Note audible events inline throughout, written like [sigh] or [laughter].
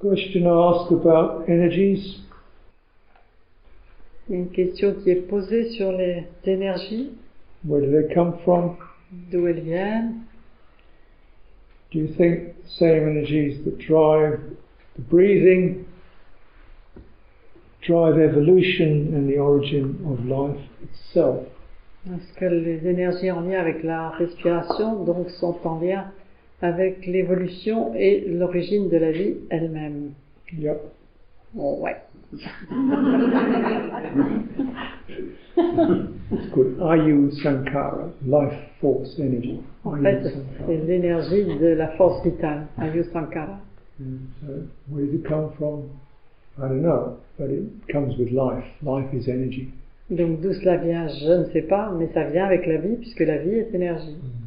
Question asked about energies. Il y a une question qui est posée sur les énergies, Where do they come from? d'où elles viennent. Do you think the same energies that drive the breathing drive evolution and the origin of life itself? Est-ce que les énergies en lien avec la respiration donc sont en lien avec l'évolution et l'origine de la vie elle-même Yep. Bon, Ouais. It's called Ayu Sankara, life force energy. En Ayu fait, c'est l'énergie de la force vitale, Ayu Sankara. And so where does it come from? I don't know, but it comes with life. Life is energy. Donc d'où cela vient, je ne sais pas, mais ça vient avec la vie, puisque la vie est énergie. And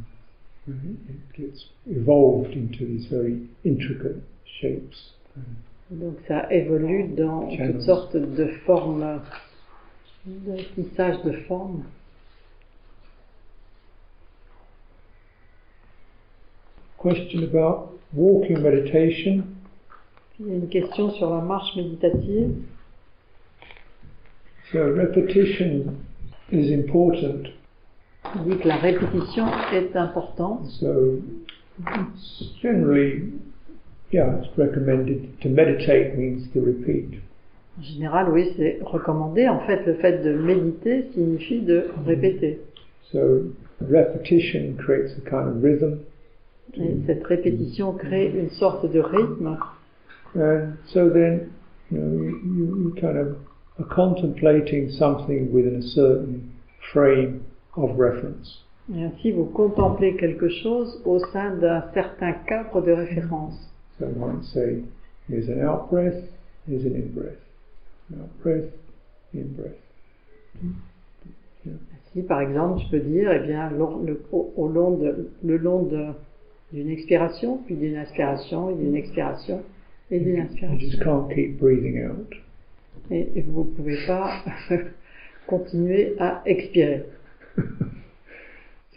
Mm-hmm. it gets evolved into these very intricate shapes. Mm-hmm. Donc ça évolue dans Channels. toutes sortes de formes, de tissage de formes. Question about walking meditation. Il y a une question sur la marche méditative. So repetition is important. On dit que la répétition est importante. So it's generally, yeah, it's recommended to meditate means to repeat. En général, oui, c'est recommandé. En fait, le fait de méditer signifie de répéter. So repetition creates a kind of rhythm. Et cette répétition crée une sorte de rythme. And so then, you know, you, you, you kind of are contemplating something within a certain frame of reference. Et ainsi, vous contemplez quelque chose au sein d'un certain cadre de référence. So I might say, here's an out breath, here's an in breath. Out breath, in breath. Ainsi, par exemple, je peux dire, eh bien, le, au, au long de, le long de, d'une expiration, puis d'une inspiration, et d'une expiration, et d'une You inspiration. just can't keep breathing out. Et, et vous ne pouvez pas [laughs] continuer à expirer. [laughs]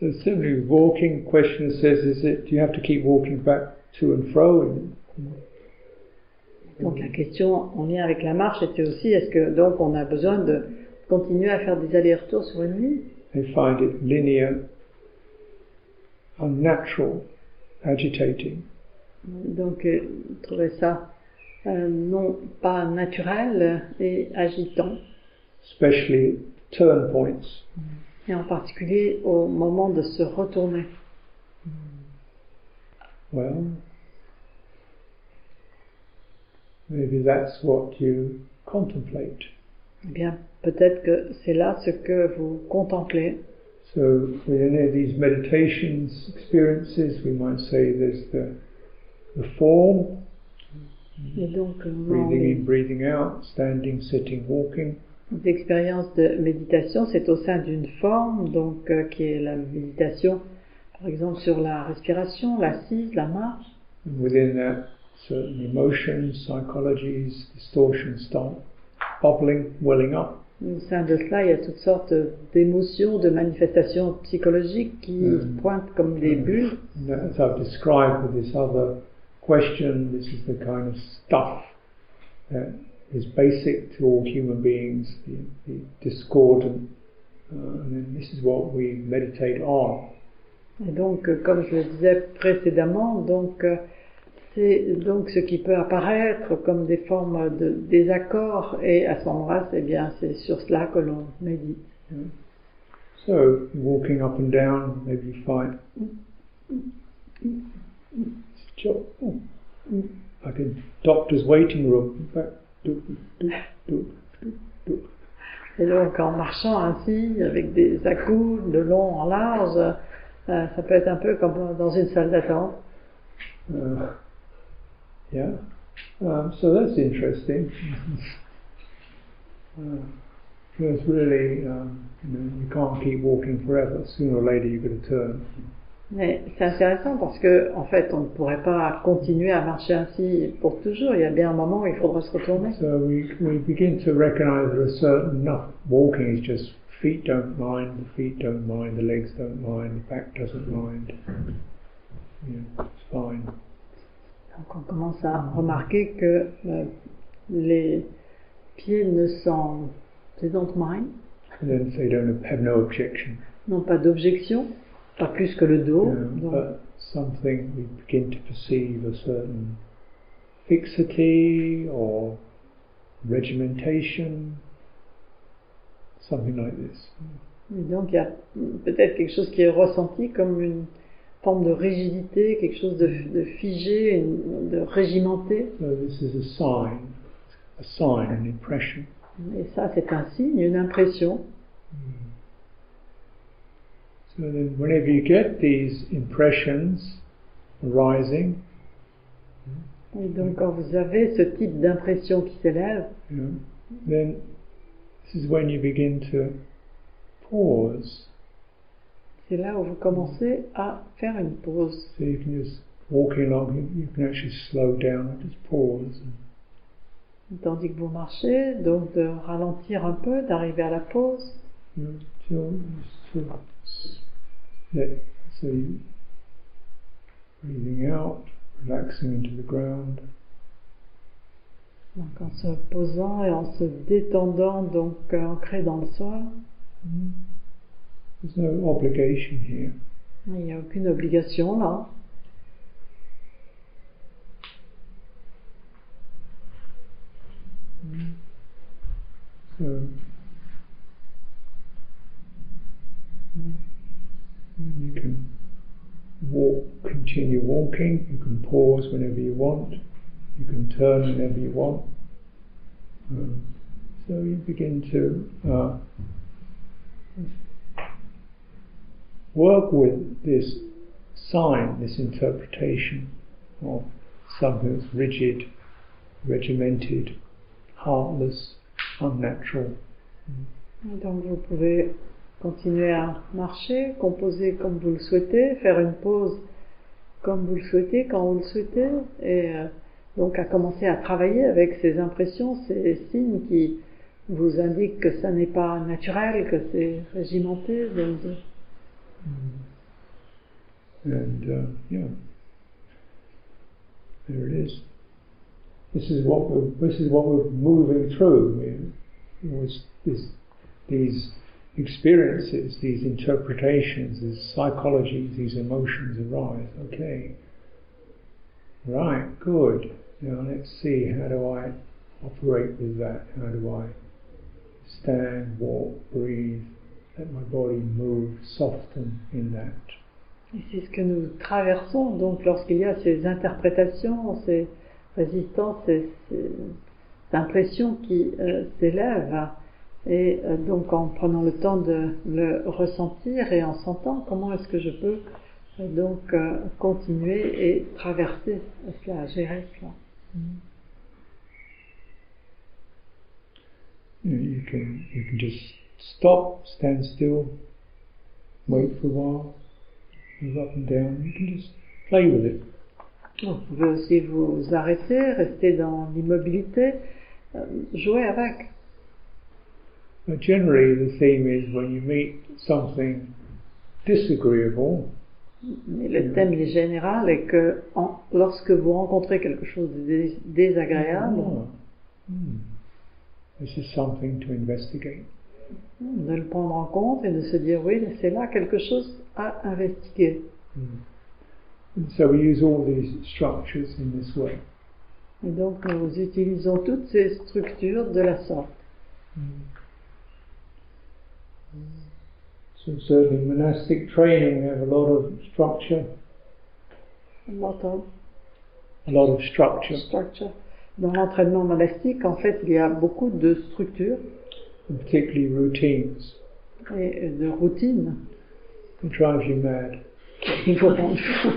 So with walking, question says, is it, do you have to keep walking back to and fro? Donc la question en lien avec la marche était aussi, est-ce que donc on a besoin de continuer à faire des allers-retours sur une ligne they find it linear, unnatural, agitating. Donc euh, trouver ça euh, non pas naturel et agitant, especially turn points. Et en particulier au moment de se retourner. Well, maybe that's what you contemplate. Eh bien, peut-être que c'est là ce que vous contemplez. So within any of these meditations experiences, we might say there's the the form, Et donc, breathing in, breathing out, standing, sitting, walking. Les expériences de méditation, c'est au sein d'une forme, donc euh, qui est la méditation, par exemple sur la respiration, l'assise, la marche. And within that, certain emotions, psychologies, distortions start bubbling, welling up. Au sein de cela, il y a toutes sortes d'émotions, de manifestations psychologiques qui Mm. pointent comme des bulles. And as I've described with this other question, this is the kind of stuff that is basic to all human beings, the, the discordant, uh, and this is what we meditate on. Et donc, euh, comme je le disais précédemment, donc euh, c'est donc ce qui peut apparaître comme des formes de désaccord, et à ce moment-là, c'est bien, c'est sur cela que l'on médite. So, walking up and down, maybe you find jo- like a doctor's waiting room. In fact, Et donc, en marchant ainsi, avec des à-coups de long en large, euh, ça peut être un peu comme dans une salle d'attente. Uh, yeah. Um, so that's interesting. [laughs] uh, because really, um, you know, you can't keep walking forever. Sooner or later, you've got to turn. Mais c'est intéressant parce que, en fait, on ne pourrait pas continuer à marcher ainsi pour toujours. Il y a bien un moment où il faudra se retourner. So we we begin to recognise that a certain enough walking is just feet don't mind, the feet don't mind, the legs don't mind, the back doesn't mind. Yeah, it's fine. Donc on commence à remarquer que euh, les pieds ne sont, they don't mind, and then they don't have no objection. n'ont pas d'objection, pas plus que le dos. Yeah, but something we begin to perceive a certain fixity or regimentation, something like this. et donc il y a peut-être quelque chose qui est ressenti comme une forme de rigidité, quelque chose de, de figé, une- de régimenté. So this is a sign, a sign, an impression. Et ça, c'est un signe, une impression. So then, whenever you get these impressions arising, Et donc quand vous avez ce type d'impression qui s'élève, know, then this is when you begin to pause. c'est là où vous commencez à faire une pause. So you can just walking along, you, you can actually slow down and just pause. Tandis que vous marchez, donc de ralentir un peu, d'arriver à la pause, You know, till, till you breathing out, relaxing into the ground. donc en se posant et en se détendant, donc euh, ancré dans le sol. There's no obligation here. Il n'y a aucune obligation là. So mm, you can walk, continue walking. You can pause whenever you want. You can turn whenever you want. Um, so you begin to uh, work with this sign, this interpretation of something that's rigid, regimented, heartless, unnatural. Pouvez continuer à marcher, composer comme vous le souhaitez, faire une pause comme vous le souhaitez, quand vous le souhaitez, et euh, donc à commencer à travailler avec ces impressions, ces signes qui vous indiquent que ça n'est pas naturel, que c'est régimenté. Donc de- And uh, yeah, there it is. This is what we're, this is what we're moving through. These experiences, these interpretations, these psychologies, these emotions arise. Okay, right, good. Now let's see how do I operate with that? How do I stand, walk, breathe, let my body move, soften in that. C'est ce que nous traversons, donc lorsqu'il y a ces interprétations, ces résistances, ces, ces impressions qui euh, s'élèvent, et euh, donc en prenant le temps de le ressentir et en sentant comment est-ce que je peux euh, donc euh, continuer et traverser cela, gérer cela. You, can you can just stop, stand still, wait for a while, move up and down. You can just play with it. Vous pouvez aussi vous arrêter, rester dans l'immobilité, jouer avec. But generally, the theme is when you meet something disagreeable, Mais le thème général est que en- lorsque vous rencontrez quelque chose de dés- désagréable, ah, hmm, this is something to investigate. de le prendre en compte et de se dire oui, c'est là quelque chose à investiguer. Hmm. And so we use all these structures in this way. Et donc nous utilisons toutes ces structures de la sorte. So certainly monastic training, we have a lot of structure, A lot of a lot of structure, structure. Dans l'entraînement monastique, en fait, il y a beaucoup de structures and particularly routines. et de routines It drives you mad. qui vous rendent fou.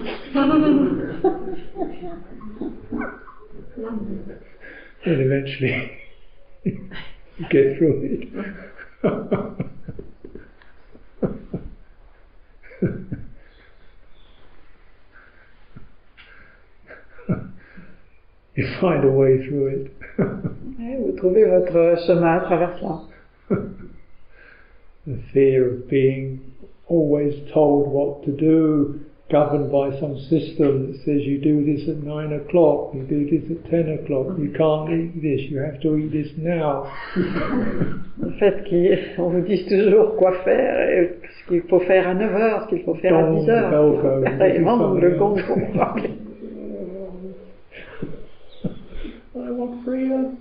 And eventually [laughs] you get through it. [laughs] you find a way through it. Vous trouvez votre chemin à travers ça. the fear of being always told what to do, governed by some system that says you do this at nine o'clock, you do this at ten o'clock, you can't eat this, you have to eat this now. [laughs] Le fait qu'on vous dise toujours quoi faire, et ce qu'il faut faire à 9 heures, ce qu'il faut faire à Gong, 10 heures. bell goes, [laughs] Vraiment, you le do [laughs] I want freedom.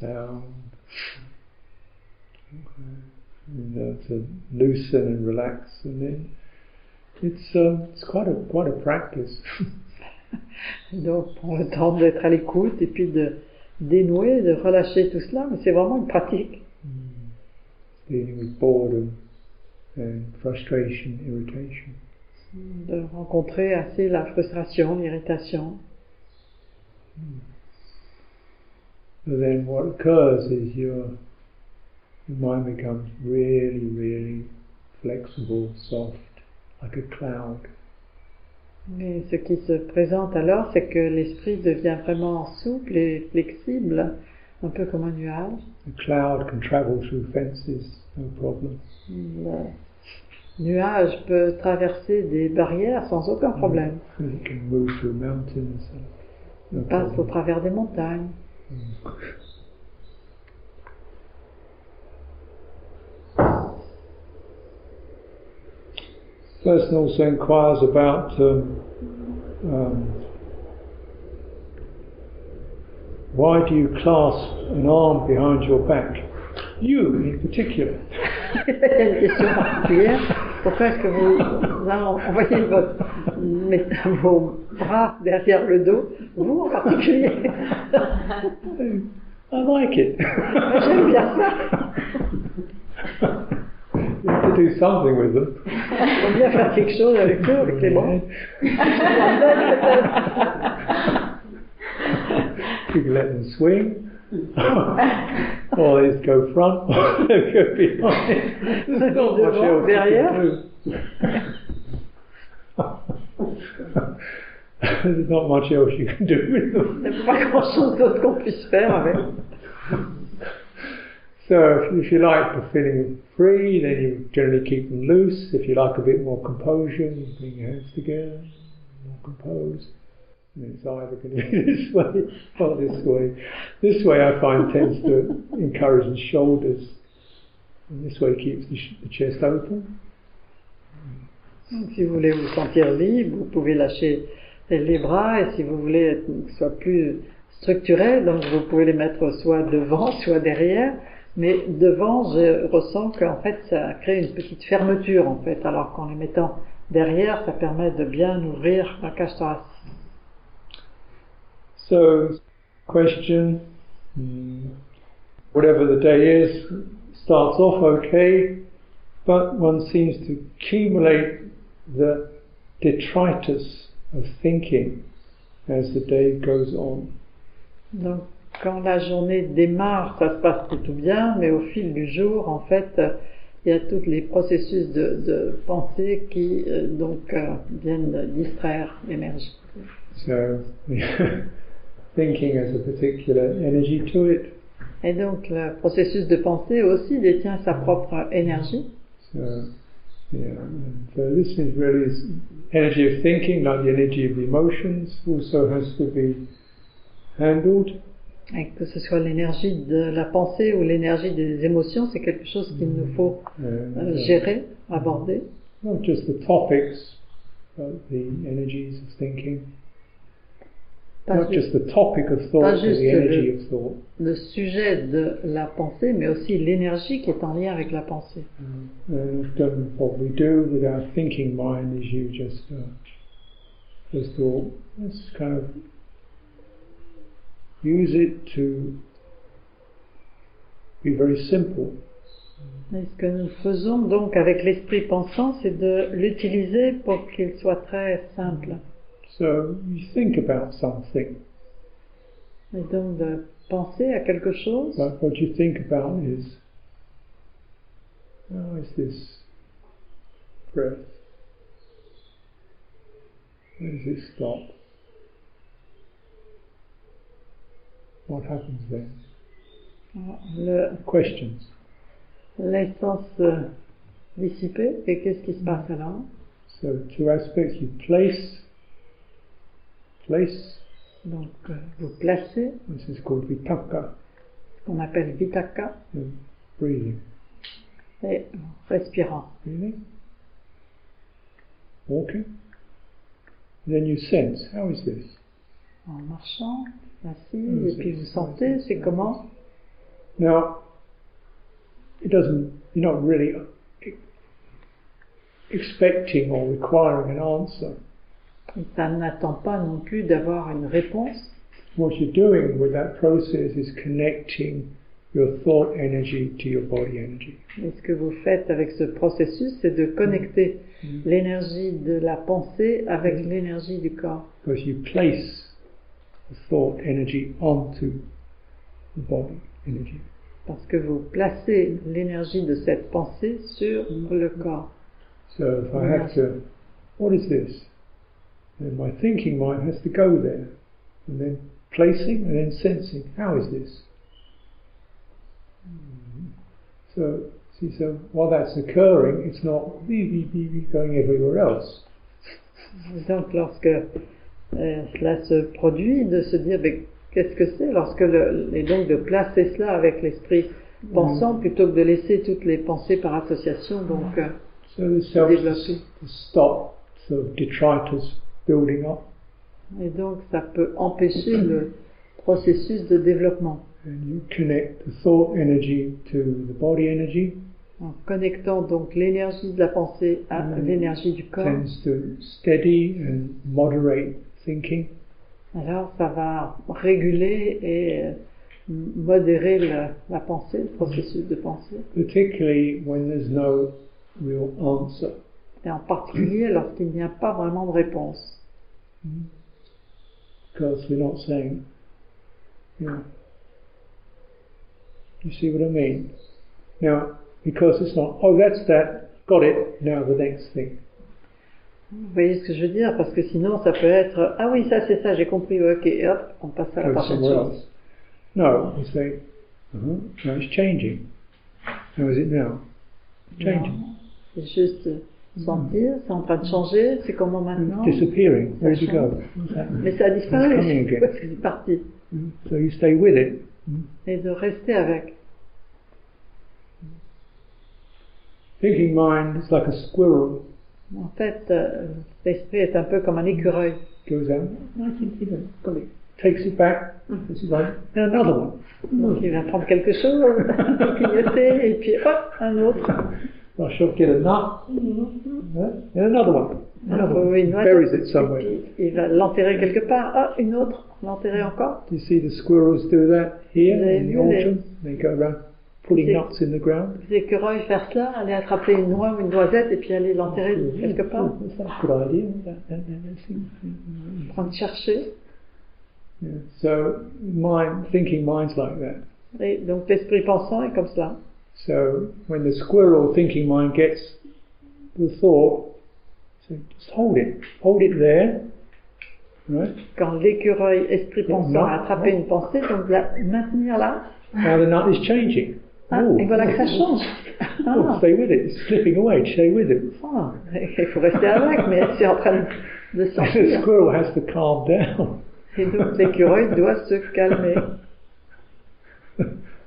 Sound. Okay. And, uh, to loosen and relax, and then it's um, it's quite a quite a practice. [laughs] Donc, prendre le temps d'être à l'écoute et puis de dénouer, de relâcher tout cela, mais c'est vraiment une pratique. Dealing with boredom frustration, irritation. De rencontrer assez la frustration, l'irritation. And then what occurs is your your mind becomes really, really flexible, soft, like a cloud. Mais ce qui se présente alors, c'est que l'esprit devient vraiment souple et flexible, un peu comme un nuage. The cloud can travel through fences, no problem. Le nuage peut traverser des barrières sans aucun problème. Through mountains. No Il passe au travers des montagnes. Person also inquires about um, um, why do you clasp an arm behind your back? You in particular. [laughs] Pourquoi est-ce que vous [laughs] envoyez votre, vos bras derrière le dos, vous en particulier I like it. J'aime bien ça. you have to do something with them. Bien faire quelque chose avec eux, avec les bras. You can let them swing. Or they just go front, [laughs] or they go behind. There's not much else you can do. There's not much else you can do with them. Il n'y a pas grand chose d'autre qu'on puisse faire avec. So if, if you like the feeling free, then you generally keep them loose. If you like a bit more composure, you bring your hands together, more composed. And it's either going to be this way or this way. This way I find tends to encourage the shoulders. And this way keeps the, sh- the chest open. Donc, si vous voulez vous sentir libre, vous pouvez lâcher les bras et si vous voulez être- que ce soit plus structurel, donc vous pouvez les mettre soit devant, soit derrière. Mais devant, je ressens qu'en fait, ça crée une petite fermeture en fait, alors qu'en les mettant derrière, ça permet de bien ouvrir la cage thoracique. So, question whatever the day is starts off okay, but one seems to accumulate the detritus of thinking as the day goes on. Donc, quand la journée démarre, ça se passe plutôt bien, mais au fil du jour, en fait, il y a tous les processus de, de pensée qui euh, donc euh, viennent distraire l'énergie. So, [laughs] thinking has a particular energy to it. Et donc, le processus de pensée aussi détient sa propre énergie. So, yeah, and so this is really energy of thinking, like the energy of the emotions, also has to be handled. Et que ce soit l'énergie de la pensée ou l'énergie des émotions, c'est quelque chose qu'il nous faut And, euh, uh, gérer, aborder. not just the topics, but the energies of thinking. Pas not juste just the topic of thought, pas but juste the le- energy of thought. le sujet de la pensée, mais aussi l'énergie qui est en lien avec la pensée. And often what we do with our thinking mind is you just uh, just thought, let's kind of use it to be very simple. Et ce que nous faisons donc avec l'esprit pensant, c'est de l'utiliser pour qu'il soit très simple. So you think about something, Et donc de penser à quelque chose, but what you think about is, how is this breath? Where does it stop? What happens then? le- questions. l'essence euh, dissipée. Et qu'est-ce qui se passe alors So two aspects: you place, place. Donc, euh, vous placez This is called vitaka, qu'on appelle vitaka uh, breathing. et respirant. Breathing, walking. And then you sense. How is this? En marchant, assis, Mm, et puis vous sentez, c'est comment Now, it doesn't. You're not really expecting or requiring an answer. Et Ça n'attend pas non plus d'avoir une réponse. What you're doing with that process is connecting your thought energy to your body energy. Et ce que vous faites avec ce processus, c'est de connecter Mm. l'énergie de la pensée avec l'énergie du corps. Because you place the thought energy onto the body energy. Parce que vous placez l'énergie de cette pensée sur le corps. So if I have to, what is this? Then my thinking mind has to go there, and then placing and then sensing. How is this? So see, so while that's occurring, it's not going everywhere else. [laughs] Donc lorsque euh, cela se produit, de se dire qu'est-ce que c'est, lorsque le, et donc de placer cela avec l'esprit pensant plutôt que de laisser toutes les pensées par association. Donc euh, So the self Développer. to stop of detritus building up, et donc ça peut empêcher le processus de développement. and you connect the thought energy to the body energy. En connectant donc l'énergie de la pensée à l'énergie du corps, Tends to steady and moderate thinking. alors ça va réguler et euh, modérer la, la pensée, le processus de pensée. particularly when there's no real answer. Et en particulier lorsqu'il n'y a pas vraiment de réponse. Because we're not saying, you know, you see what I mean? Now, because it's not, oh, that's that, got it, now the next thing. Vous voyez ce que je veux dire Parce que sinon ça peut être ah oui ça c'est ça j'ai compris ok et hop on passe à la prochaine chose. No, you say, uh-huh, now it's changing. How is it now? Changing. Non, C'est juste sentir, c'est en train de changer, c'est comment maintenant It's disappearing. Where did you go? Mais ça a disparu, [laughs] c'est parti. Mm. So you stay with it. Et de rester avec. Thinking mind is like a squirrel. En fait, euh, l'esprit est un peu comme un écureuil. goes out, it, takes it back, this is like, and another one. Donc il va prendre quelque chose, [laughs] clignoter, et puis hop, un autre. I shall get a nut, and another one, another one. buries it somewhere. il va l'enterrer quelque part. Ah, une autre, l'enterrer encore. Do you see the squirrels do that here Les- in the autumn? They go around putting nuts in the ground. Les écureuils faire cela, aller attraper une noix ou une noisette et puis aller l'enterrer quelque part. Oh, that's a good idea. Prendre chercher. yeah. So mind, thinking mind's like that. Et donc l'esprit pensant est comme cela. So when the squirrel thinking mind gets the thought, so just hold it, hold it there, right? Quand l'écureuil esprit pensant a attrapé une pensée, donc la maintenir là. Now the nut is changing. Ah, et voilà que ça change. [laughs] Oh, Ah, stay with it. It's slipping away. Stay with it. ah, il faut rester avec, mais c'est en train de [laughs] sortir. The squirrel has to calm down. Et donc l'écureuil doit se calmer. [laughs]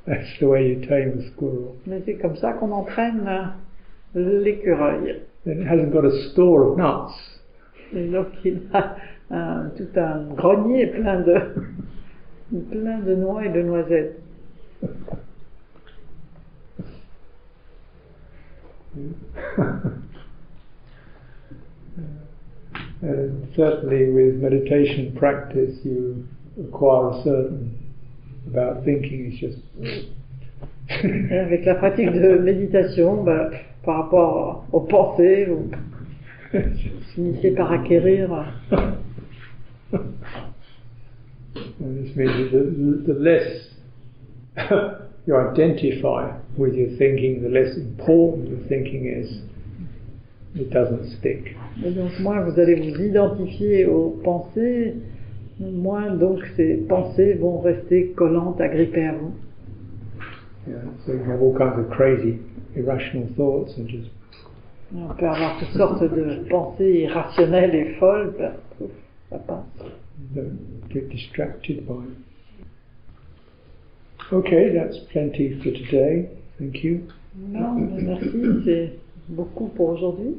That's the way you tame a squirrel. Mais c'est comme ça qu'on entraîne euh, l'écureuil. Then it hasn't got a store of nuts. Et donc il a un- tout un grenier plein de, plein de noix et de noisettes. And [laughs] uh, certainly with meditation practice, you acquire a certain about thinking. It's just [laughs] avec la pratique de méditation, bah, par rapport aux pensées, vous [laughs] finissez par acquérir [laughs] And this means that the, the less you identify with your thinking, the less important your thinking is. It doesn't stick. Et donc moins vous allez vous identifier aux pensées, moins donc ces pensées vont rester collantes, agrippées à vous. So you have all kinds of crazy, irrational thoughts and just On peut avoir toutes sortes de pensées irrationnelles et folles, ben, pouf, ça passe. don't get distracted by it. Okay, that's plenty for today. Thank you. Non, merci, c'est beaucoup pour aujourd'hui.